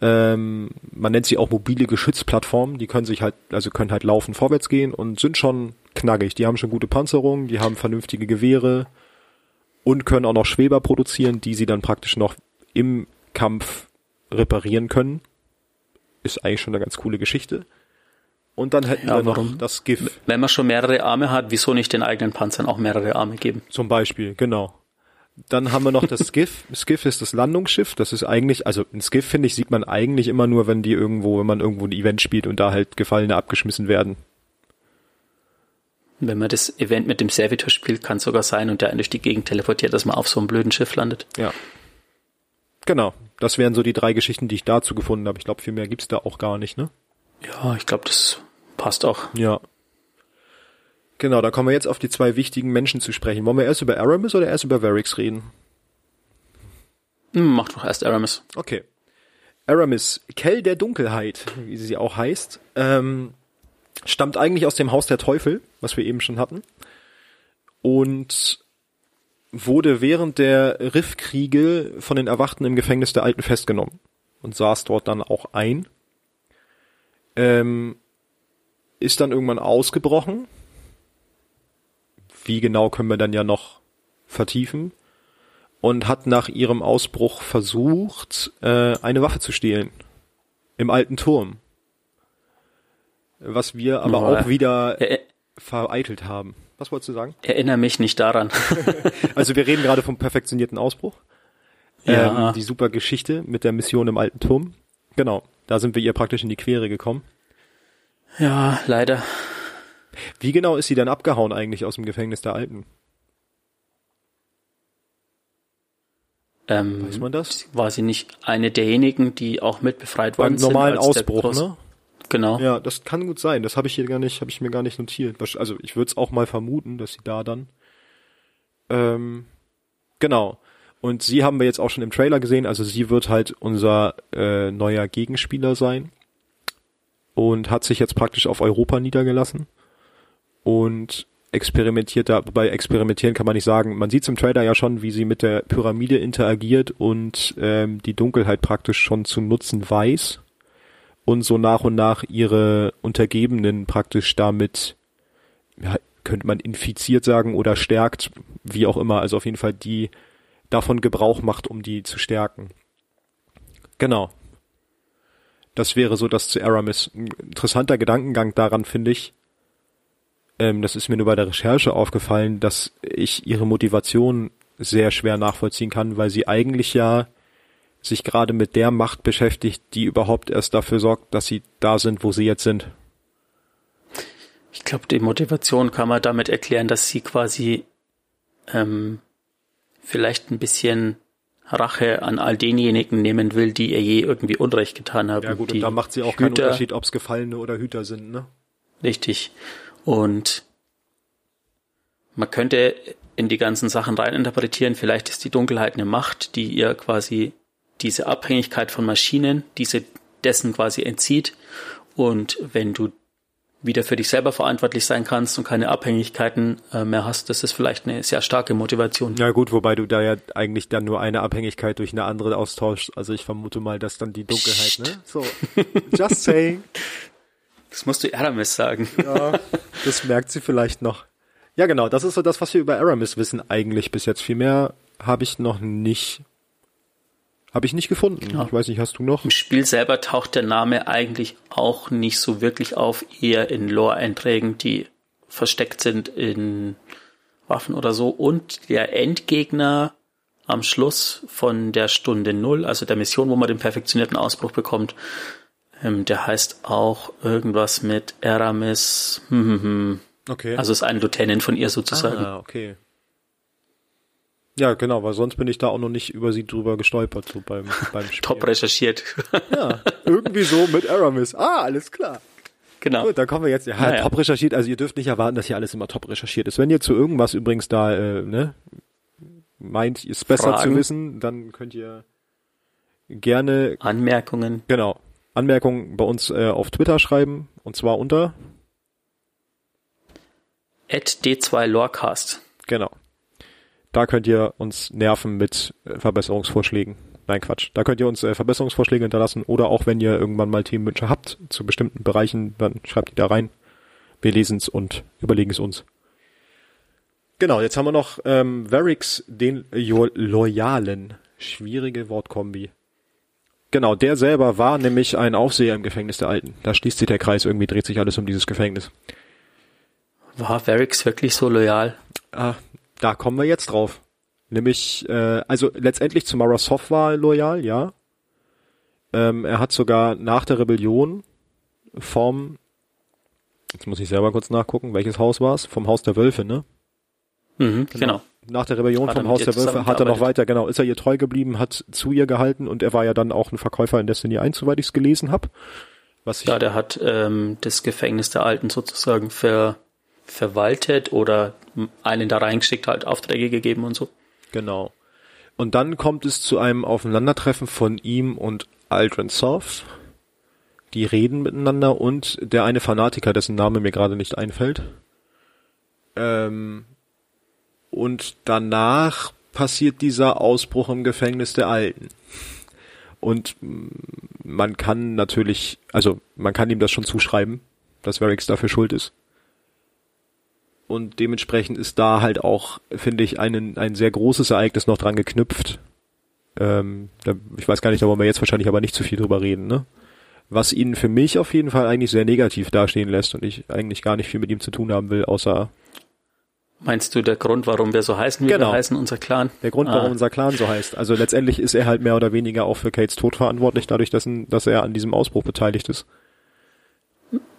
Ähm, man nennt sie auch mobile Geschützplattformen. Die können sich halt, also können halt laufen, vorwärts gehen und sind schon knackig. Die haben schon gute Panzerung, die haben vernünftige Gewehre und können auch noch Schweber produzieren, die sie dann praktisch noch im Kampf reparieren können. Ist eigentlich schon eine ganz coole Geschichte. Und dann hätten ja, wir noch das GIF. Wenn man schon mehrere Arme hat, wieso nicht den eigenen Panzern auch mehrere Arme geben? Zum Beispiel, genau. Dann haben wir noch das Skiff. Skiff ist das Landungsschiff. Das ist eigentlich, also ein Skiff finde ich, sieht man eigentlich immer nur, wenn die irgendwo, wenn man irgendwo ein Event spielt und da halt Gefallene abgeschmissen werden. Wenn man das Event mit dem Servitor spielt, kann es sogar sein und der durch die Gegend teleportiert, dass man auf so einem blöden Schiff landet. Ja. Genau. Das wären so die drei Geschichten, die ich dazu gefunden habe. Ich glaube, viel mehr gibt's da auch gar nicht, ne? Ja, ich glaube, das Passt auch. Ja. Genau, da kommen wir jetzt auf die zwei wichtigen Menschen zu sprechen. Wollen wir erst über Aramis oder erst über Varix reden? Hm, mach doch erst Aramis. Okay. Aramis, Kell der Dunkelheit, wie sie auch heißt, ähm, stammt eigentlich aus dem Haus der Teufel, was wir eben schon hatten. Und wurde während der Riffkriege von den Erwachten im Gefängnis der Alten festgenommen und saß dort dann auch ein. Ähm, ist dann irgendwann ausgebrochen. Wie genau können wir dann ja noch vertiefen. Und hat nach ihrem Ausbruch versucht, äh, eine Waffe zu stehlen. Im alten Turm. Was wir aber oh, auch wieder äh, vereitelt haben. Was wolltest du sagen? Erinnere mich nicht daran. also wir reden gerade vom perfektionierten Ausbruch. Ja. Ähm, die super Geschichte mit der Mission im alten Turm. Genau. Da sind wir ihr praktisch in die Quere gekommen. Ja, leider. Wie genau ist sie dann abgehauen eigentlich aus dem Gefängnis der Alten? Ähm, Weiß man das? War sie nicht eine derjenigen, die auch mit befreit worden Beim sind? normalen Ausbruch, ne? Genau. Ja, das kann gut sein. Das habe ich hier gar nicht, habe ich mir gar nicht notiert. Also ich würde es auch mal vermuten, dass sie da dann. Ähm, genau. Und sie haben wir jetzt auch schon im Trailer gesehen. Also sie wird halt unser äh, neuer Gegenspieler sein und hat sich jetzt praktisch auf Europa niedergelassen und experimentiert da, bei experimentieren kann man nicht sagen, man sieht im Trailer ja schon, wie sie mit der Pyramide interagiert und ähm, die Dunkelheit praktisch schon zu nutzen weiß und so nach und nach ihre Untergebenen praktisch damit, ja, könnte man infiziert sagen oder stärkt, wie auch immer, also auf jeden Fall die davon Gebrauch macht, um die zu stärken. Genau. Das wäre so das zu Aramis. Ein interessanter Gedankengang daran finde ich, ähm, das ist mir nur bei der Recherche aufgefallen, dass ich ihre Motivation sehr schwer nachvollziehen kann, weil sie eigentlich ja sich gerade mit der Macht beschäftigt, die überhaupt erst dafür sorgt, dass sie da sind, wo sie jetzt sind. Ich glaube, die Motivation kann man damit erklären, dass sie quasi ähm, vielleicht ein bisschen Rache an all denjenigen nehmen will, die ihr je irgendwie Unrecht getan haben. Ja gut, und da macht sie auch Hüter, keinen Unterschied, ob es Gefallene oder Hüter sind, ne? Richtig. Und man könnte in die ganzen Sachen reininterpretieren, vielleicht ist die Dunkelheit eine Macht, die ihr quasi diese Abhängigkeit von Maschinen, diese dessen quasi entzieht. Und wenn du wieder für dich selber verantwortlich sein kannst und keine Abhängigkeiten äh, mehr hast, das ist vielleicht eine sehr starke Motivation. Ja gut, wobei du da ja eigentlich dann nur eine Abhängigkeit durch eine andere austauschst. Also ich vermute mal, dass dann die Dunkelheit, Psst. ne? So, just saying. Das musst du Aramis sagen. Ja, das merkt sie vielleicht noch. Ja genau, das ist so das, was wir über Aramis wissen eigentlich bis jetzt. Viel mehr habe ich noch nicht habe ich nicht gefunden. Ja. Ich weiß nicht, hast du noch? Im Spiel selber taucht der Name eigentlich auch nicht so wirklich auf, eher in Lore-Einträgen, die versteckt sind in Waffen oder so und der Endgegner am Schluss von der Stunde Null, also der Mission, wo man den perfektionierten Ausbruch bekommt, ähm, der heißt auch irgendwas mit Aramis. Hm, hm, hm. Okay. Also ist ein Lieutenant von ihr sozusagen. Ah, okay. Ja, genau, weil sonst bin ich da auch noch nicht über sie drüber gestolpert, so beim, beim Spiel. Top recherchiert. Ja, irgendwie so mit Aramis. Ah, alles klar. genau. Gut, dann kommen wir jetzt. Ja, Naja. top recherchiert. Also ihr dürft nicht erwarten, dass hier alles immer top recherchiert ist. Wenn ihr zu irgendwas übrigens da, äh, ne, meint, ist besser Fragen? zu wissen, dann könnt ihr gerne, Anmerkungen. genau, Anmerkungen bei uns äh, auf Twitter schreiben. Und zwar unter, At D2 Lorecast. genau. Da könnt ihr uns nerven mit äh, Verbesserungsvorschlägen. Nein, Quatsch. Da könnt ihr uns äh, Verbesserungsvorschläge hinterlassen oder auch wenn ihr irgendwann mal Themenwünsche habt zu bestimmten Bereichen, dann schreibt die da rein. Wir lesen es und überlegen es uns. Genau, jetzt haben wir noch ähm, Varix, den jo Loyalen. Schwierige Wortkombi. Genau, der selber war nämlich ein Aufseher im Gefängnis der Alten. Da schließt sich der Kreis, irgendwie dreht sich alles um dieses Gefängnis. War Varix wirklich so loyal? Ah, da kommen wir jetzt drauf. Nämlich, äh, also letztendlich zu Mara Soft war er loyal, ja. Ähm, er hat sogar nach der Rebellion vom, jetzt muss ich selber kurz nachgucken, welches Haus war es? Vom Haus der Wölfe, ne? Mhm, genau. Nach der Rebellion vom Haus der Wölfe hat er noch weiter, genau, ist er ihr treu geblieben, hat zu ihr gehalten und er war ja dann auch ein Verkäufer in Destiny 1, soweit ich es gelesen habe. Was ich, Ja, der hat ähm, das Gefängnis der Alten sozusagen ver, verwaltet oder einen da reingeschickt, halt Aufträge gegeben und so. Genau. Und dann kommt es zu einem Aufeinandertreffen von ihm und Aldrin Soft. Die reden miteinander und der eine Fanatiker, dessen Name mir gerade nicht einfällt. Ähm, und danach passiert dieser Ausbruch im Gefängnis der Alten. Und man kann natürlich, also man kann ihm das schon zuschreiben, dass Varix dafür schuld ist. Und dementsprechend ist da halt auch, finde ich, ein, ein sehr großes Ereignis noch dran geknüpft. Ähm, da, ich weiß gar nicht, da wollen wir jetzt wahrscheinlich aber nicht zu viel drüber reden, ne? Was ihn für mich auf jeden Fall eigentlich sehr negativ dastehen lässt und ich eigentlich gar nicht viel mit ihm zu tun haben will, außer Meinst du der Grund, warum wir so heißen, wie Genau. wir heißen, unser Clan? der Grund, warum Ah, unser Clan so heißt. Also letztendlich ist er halt mehr oder weniger auch für Kates Tod verantwortlich, dadurch, dass, dass er an diesem Ausbruch beteiligt ist.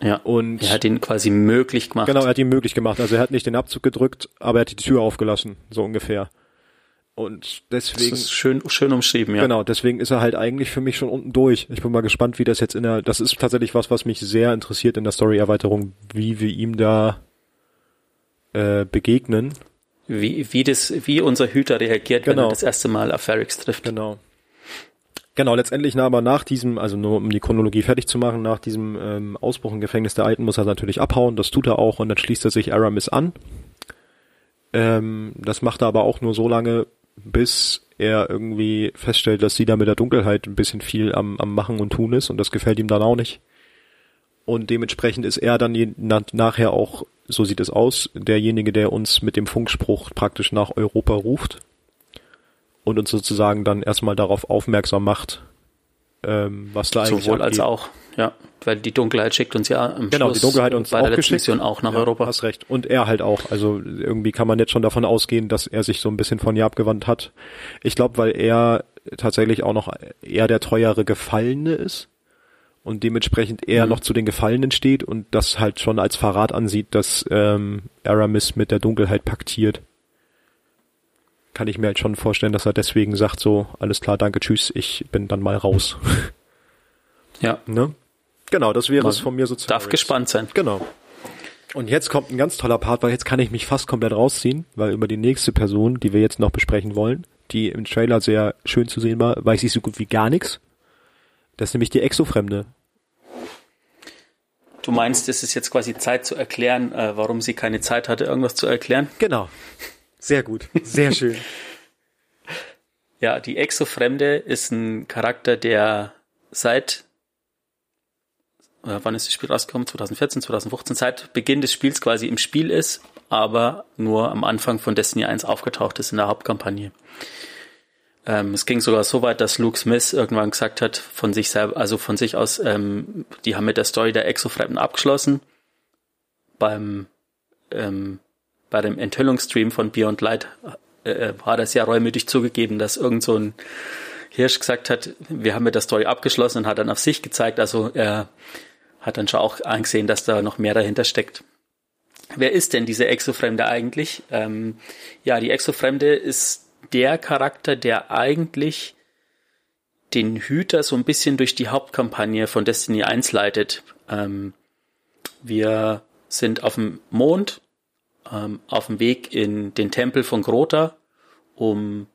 Ja. Und Er hat ihn quasi möglich gemacht. Genau, er hat ihn möglich gemacht. Also er hat nicht den Abzug gedrückt, aber er hat die Tür aufgelassen, so ungefähr. Und das deswegen, ist schön, schön umschrieben, ja. genau, deswegen ist er halt eigentlich für mich schon unten durch. Ich bin mal gespannt, wie das jetzt in der, das ist tatsächlich was, was mich sehr interessiert in der Story-Erweiterung, wie wir ihm da äh, begegnen. Wie, wie das, wie unser Hüter reagiert, wenn Genau. er das erste Mal auf Ferrix trifft. Genau. Genau, letztendlich na, aber nach diesem, also nur um die Chronologie fertig zu machen, nach diesem ähm, Ausbruch im Gefängnis der Alten muss er natürlich abhauen, das tut er auch und dann schließt er sich Aramis an. Ähm, das macht er aber auch nur so lange, bis er irgendwie feststellt, dass sie da mit der Dunkelheit ein bisschen viel am, am Machen und Tun ist und das gefällt ihm dann auch nicht. Und dementsprechend ist er dann je, na, nachher auch, so sieht es aus, derjenige, der uns mit dem Funkspruch praktisch nach Europa ruft und uns sozusagen dann erstmal darauf aufmerksam macht, ähm, was da eigentlich Sowohl als abgeht. auch, ja. Weil die Dunkelheit schickt uns ja am Genau, Schluss die Dunkelheit uns bei der letzten geschickt. Mission auch nach Ja, Europa. Hast recht. Und er halt auch. Also irgendwie kann man jetzt schon davon ausgehen, dass er sich so ein bisschen von ihr abgewandt hat. Ich glaube, weil er tatsächlich auch noch eher der treuere Gefallene ist und dementsprechend eher Mhm. noch zu den Gefallenen steht und das halt schon als Verrat ansieht, dass ähm, Aramis mit der Dunkelheit paktiert. Kann ich mir halt schon vorstellen, dass er deswegen sagt so, alles klar, danke, tschüss, ich bin dann mal raus. Ja. ne? Genau, das wäre Man es von mir sozusagen. Darf gespannt sein. Genau. Und jetzt kommt ein ganz toller Part, weil jetzt kann ich mich fast komplett rausziehen, weil über die nächste Person, die wir jetzt noch besprechen wollen, die im Trailer sehr schön zu sehen war, weiß ich so gut wie gar nichts. Das ist nämlich die Exofremde. Du meinst, es ist jetzt quasi Zeit zu erklären, äh, warum sie keine Zeit hatte, irgendwas zu erklären? Genau. Sehr gut. Sehr schön. Ja, die Exofremde ist ein Charakter, der seit äh, wann ist das Spiel rausgekommen? 2014, 2015, seit Beginn des Spiels quasi im Spiel ist, aber nur am Anfang von Destiny 1 aufgetaucht ist in der Hauptkampagne. Ähm, es ging sogar so weit, dass Luke Smith irgendwann gesagt hat, von sich selber, also von sich aus, ähm, die haben mit der Story der Exofremden abgeschlossen. Beim ähm, bei dem Enthüllungsstream von Beyond Light äh, äh, war das ja reumütig zugegeben, dass irgend so ein Hirsch gesagt hat, wir haben mit der Story abgeschlossen und hat dann auf sich gezeigt. Also er hat dann schon auch eingesehen, dass da noch mehr dahinter steckt. Wer ist denn diese Exofremde eigentlich? Ähm, ja, die Exofremde ist der Charakter, der eigentlich den Hüter so ein bisschen durch die Hauptkampagne von Destiny 1 leitet. Ähm, wir sind auf dem Mond, ähm, auf dem Weg in den Tempel von Grota, um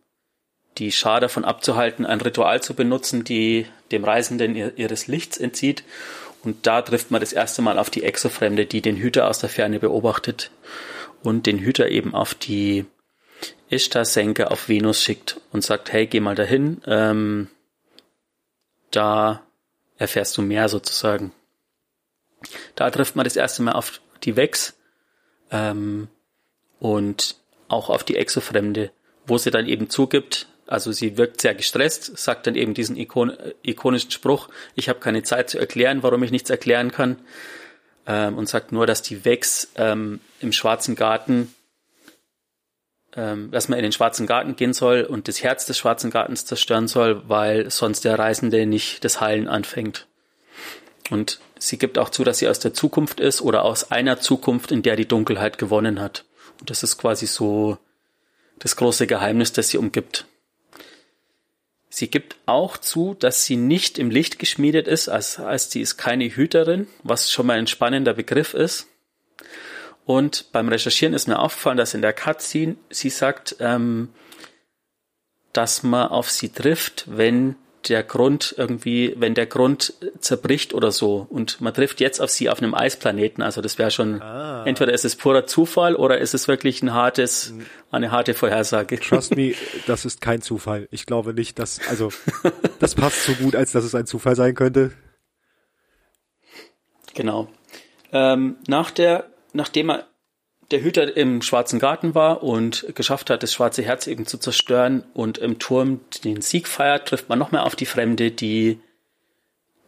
die Schar davon abzuhalten, ein Ritual zu benutzen, die dem Reisenden ihres Lichts entzieht. Und da trifft man das erste Mal auf die Exofremde, die den Hüter aus der Ferne beobachtet und den Hüter eben auf die Ishtar-Senke auf Venus schickt und sagt, hey, geh mal dahin, ähm, da erfährst du mehr sozusagen. Da trifft man das erste Mal auf die Vex ähm, und auch auf die Exofremde, wo sie dann eben zugibt, also sie wirkt sehr gestresst, sagt dann eben diesen ikon ikonischen Spruch, ich habe keine Zeit zu erklären, warum ich nichts erklären kann, ähm, und sagt nur, dass die Vex ähm, im Schwarzen Garten ähm, dass man in den Schwarzen Garten gehen soll und das Herz des Schwarzen Gartens zerstören soll, weil sonst der Reisende nicht das Heilen anfängt. Und sie gibt auch zu, dass sie aus der Zukunft ist oder aus einer Zukunft, in der die Dunkelheit gewonnen hat. Und das ist quasi so das große Geheimnis, das sie umgibt. Sie gibt auch zu, dass sie nicht im Licht geschmiedet ist, als heißt, sie ist keine Hüterin, was schon mal ein spannender Begriff ist. Und beim Recherchieren ist mir aufgefallen, dass in der Cutscene sie sagt, ähm, dass man auf sie trifft, wenn der Grund irgendwie, wenn der Grund zerbricht oder so. Und man trifft jetzt auf sie auf einem Eisplaneten. Also das wäre schon, ah. entweder ist es purer Zufall oder ist es wirklich ein hartes, eine harte Vorhersage. Trust me, das ist kein Zufall. Ich glaube nicht, dass, also, das passt so gut, als dass es ein Zufall sein könnte. Genau. Ähm, nach der nachdem er der Hüter im Schwarzen Garten war und geschafft hat, das Schwarze Herz eben zu zerstören und im Turm den Sieg feiert, trifft man noch mehr auf die Fremde, die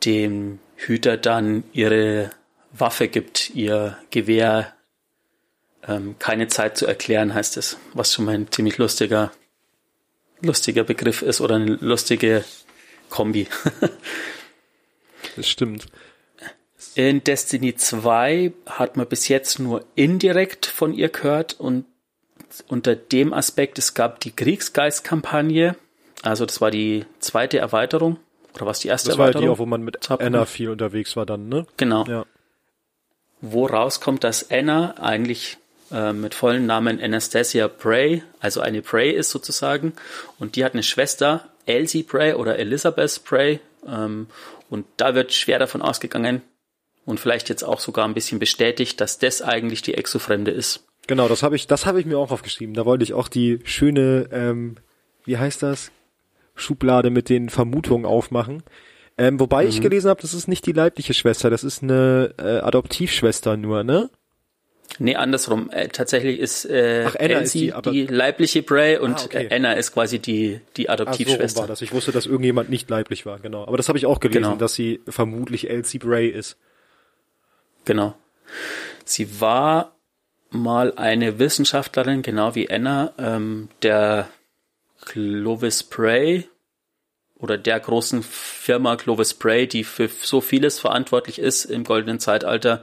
dem Hüter dann ihre Waffe gibt, ihr Gewehr. Ähm, keine Zeit zu erklären heißt es, was schon mal ein ziemlich lustiger, lustiger Begriff ist oder eine lustige Kombi. das stimmt. In Destiny 2 hat man bis jetzt nur indirekt von ihr gehört und unter dem Aspekt, es gab die Kriegsgeist-Kampagne, also das war die zweite Erweiterung, oder was die erste das Erweiterung? Das war die, wo man mit Anna viel unterwegs war dann, ne? Genau. Ja. Wo rauskommt, dass Anna eigentlich äh, mit vollen Namen Anastasia Bray, also eine Bray ist sozusagen, und die hat eine Schwester, Elsie Bray oder Elizabeth Bray, ähm, und da wird schwer davon ausgegangen, und vielleicht jetzt auch sogar ein bisschen bestätigt, dass das eigentlich die Exofremde ist. Genau, das habe ich, das habe ich mir auch aufgeschrieben. Da wollte ich auch die schöne, ähm, wie heißt das, Schublade mit den Vermutungen aufmachen. Ähm, wobei mhm. ich gelesen habe, das ist nicht die leibliche Schwester, das ist eine äh, Adoptivschwester nur, ne? Nee, andersrum. Äh, tatsächlich ist äh, Ach, Anna Elsie ist die, die, leibliche Bray und ah, okay. Anna ist quasi die, die Adoptivschwester. Ach, so war das. Ich wusste, dass irgendjemand nicht leiblich war, genau. Aber das habe ich auch gelesen, genau. dass sie vermutlich Elsie Bray ist. Genau. Sie war mal eine Wissenschaftlerin, genau wie Anna, ähm, der Clovis Bray oder der großen Firma Clovis Bray, die für so vieles verantwortlich ist im goldenen Zeitalter.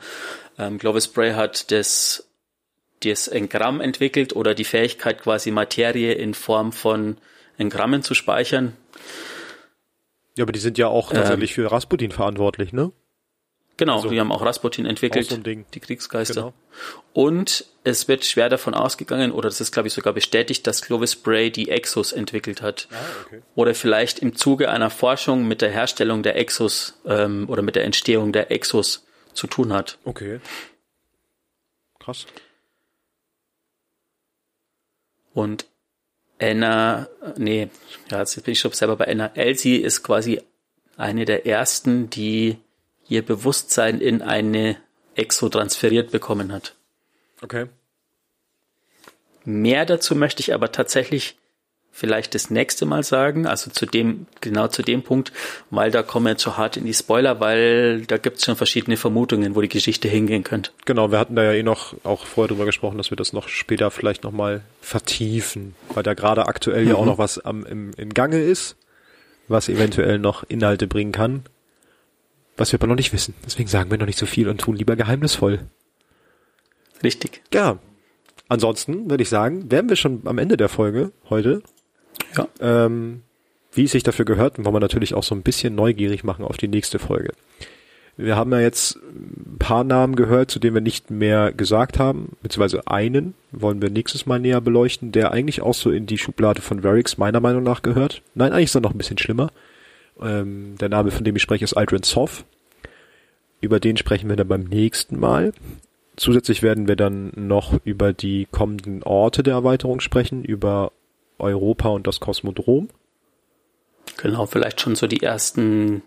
Ähm, Clovis Bray hat das, das Engramm entwickelt oder die Fähigkeit, quasi Materie in Form von Engrammen zu speichern. Ja, aber die sind ja auch tatsächlich ähm, für Rasputin verantwortlich, ne? Genau, also, die haben auch Rasputin entwickelt, so die Kriegsgeister. Genau. Und es wird schwer davon ausgegangen, oder das ist, glaube ich, sogar bestätigt, dass Clovis Bray die Exos entwickelt hat. Ah, okay. Oder vielleicht im Zuge einer Forschung mit der Herstellung der Exos ähm, oder mit der Entstehung der Exos zu tun hat. Okay. Krass. Und Anna, nee, ja, jetzt bin ich schon selber bei Anna. Elsie ist quasi eine der ersten, die ihr Bewusstsein in eine Exo transferiert bekommen hat. Okay. Mehr dazu möchte ich aber tatsächlich vielleicht das nächste Mal sagen, also zu dem, genau zu dem Punkt, weil da kommen wir zu hart in die Spoiler, weil da gibt es schon verschiedene Vermutungen, wo die Geschichte hingehen könnte. Genau, wir hatten da ja eh noch auch vorher drüber gesprochen, dass wir das noch später vielleicht nochmal vertiefen, weil da gerade aktuell mhm. ja auch mhm. noch was am, im, im Gange ist, was eventuell noch Inhalte bringen kann, was wir aber noch nicht wissen. Deswegen sagen wir noch nicht so viel und tun lieber geheimnisvoll. Richtig. Ja. Ansonsten würde ich sagen, wären wir schon am Ende der Folge heute. Ja. Ähm, wie es sich dafür gehört, wollen wir natürlich auch so ein bisschen neugierig machen auf die nächste Folge. Wir haben ja jetzt ein paar Namen gehört, zu denen wir nicht mehr gesagt haben, beziehungsweise einen wollen wir nächstes Mal näher beleuchten, der eigentlich auch so in die Schublade von Varix meiner Meinung nach gehört. Nein, eigentlich ist er noch ein bisschen schlimmer. Ähm, der Name, von dem ich spreche, ist Aldrin Soff. Über den sprechen wir dann beim nächsten Mal. Zusätzlich werden wir dann noch über die kommenden Orte der Erweiterung sprechen, über Europa und das Kosmodrom. Genau, vielleicht schon so die ersten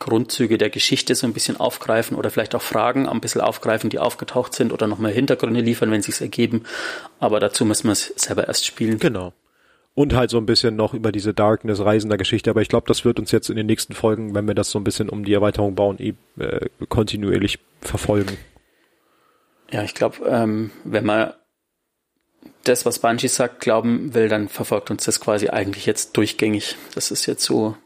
Grundzüge der Geschichte so ein bisschen aufgreifen oder vielleicht auch Fragen ein bisschen aufgreifen, die aufgetaucht sind oder nochmal Hintergründe liefern, wenn sie es ergeben. Aber dazu müssen wir es selber erst spielen. Genau. Und halt so ein bisschen noch über diese Darkness reisender Geschichte. Aber ich glaube, das wird uns jetzt in den nächsten Folgen, wenn wir das so ein bisschen um die Erweiterung bauen, eh, äh, kontinuierlich verfolgen. Ja, ich glaube, ähm, wenn man das, was Bungie sagt, glauben will, dann verfolgt uns das quasi eigentlich jetzt durchgängig. Das ist jetzt so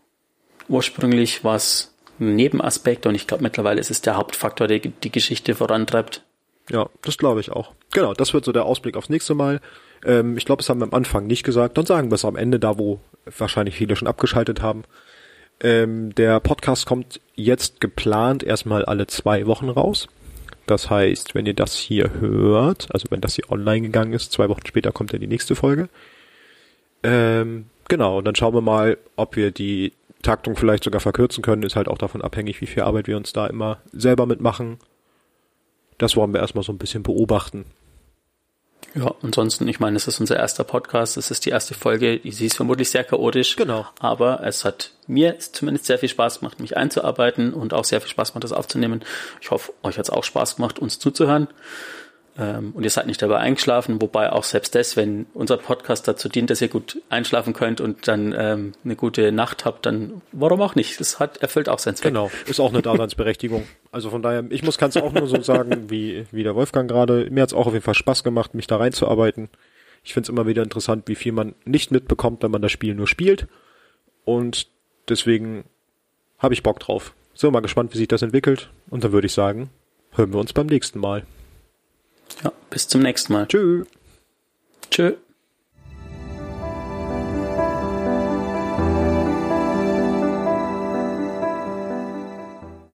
ursprünglich was ein Nebenaspekt und ich glaube mittlerweile ist es der Hauptfaktor, der die Geschichte vorantreibt. Ja, das glaube ich auch. Genau, das wird so der Ausblick aufs nächste Mal. Ähm, ich glaube, das haben wir am Anfang nicht gesagt. Dann sagen wir es am Ende, da wo wahrscheinlich viele schon abgeschaltet haben. Ähm, der Podcast kommt jetzt geplant erstmal alle zwei Wochen raus. Das heißt, wenn ihr das hier hört, also wenn das hier online gegangen ist, zwei Wochen später kommt dann die nächste Folge. Ähm, genau, und dann schauen wir mal, ob wir die Taktung vielleicht sogar verkürzen können. Ist halt auch davon abhängig, wie viel Arbeit wir uns da immer selber mitmachen. Das wollen wir erstmal so ein bisschen beobachten. Ja, ansonsten, ich meine, es ist unser erster Podcast, es ist die erste Folge, sie ist vermutlich sehr chaotisch. Genau. Aber es hat mir zumindest sehr viel Spaß gemacht, mich einzuarbeiten und auch sehr viel Spaß gemacht, das aufzunehmen. Ich hoffe, euch hat es auch Spaß gemacht, uns zuzuhören. Ähm, und ihr seid nicht dabei eingeschlafen, wobei auch selbst das, wenn unser Podcast dazu dient, dass ihr gut einschlafen könnt und dann ähm, eine gute Nacht habt, dann warum auch nicht? Das hat erfüllt auch sein Zweck. Genau, ist auch eine Daseinsberechtigung. also von daher, ich muss ganz auch nur so sagen, wie, wie der Wolfgang gerade. Mir hat es auch auf jeden Fall Spaß gemacht, mich da reinzuarbeiten. Ich finde es immer wieder interessant, wie viel man nicht mitbekommt, wenn man das Spiel nur spielt. Und deswegen habe ich Bock drauf. So, mal gespannt, wie sich das entwickelt. Und dann würde ich sagen, hören wir uns beim nächsten Mal. Ja, bis zum nächsten Mal. Tschö. Tschö.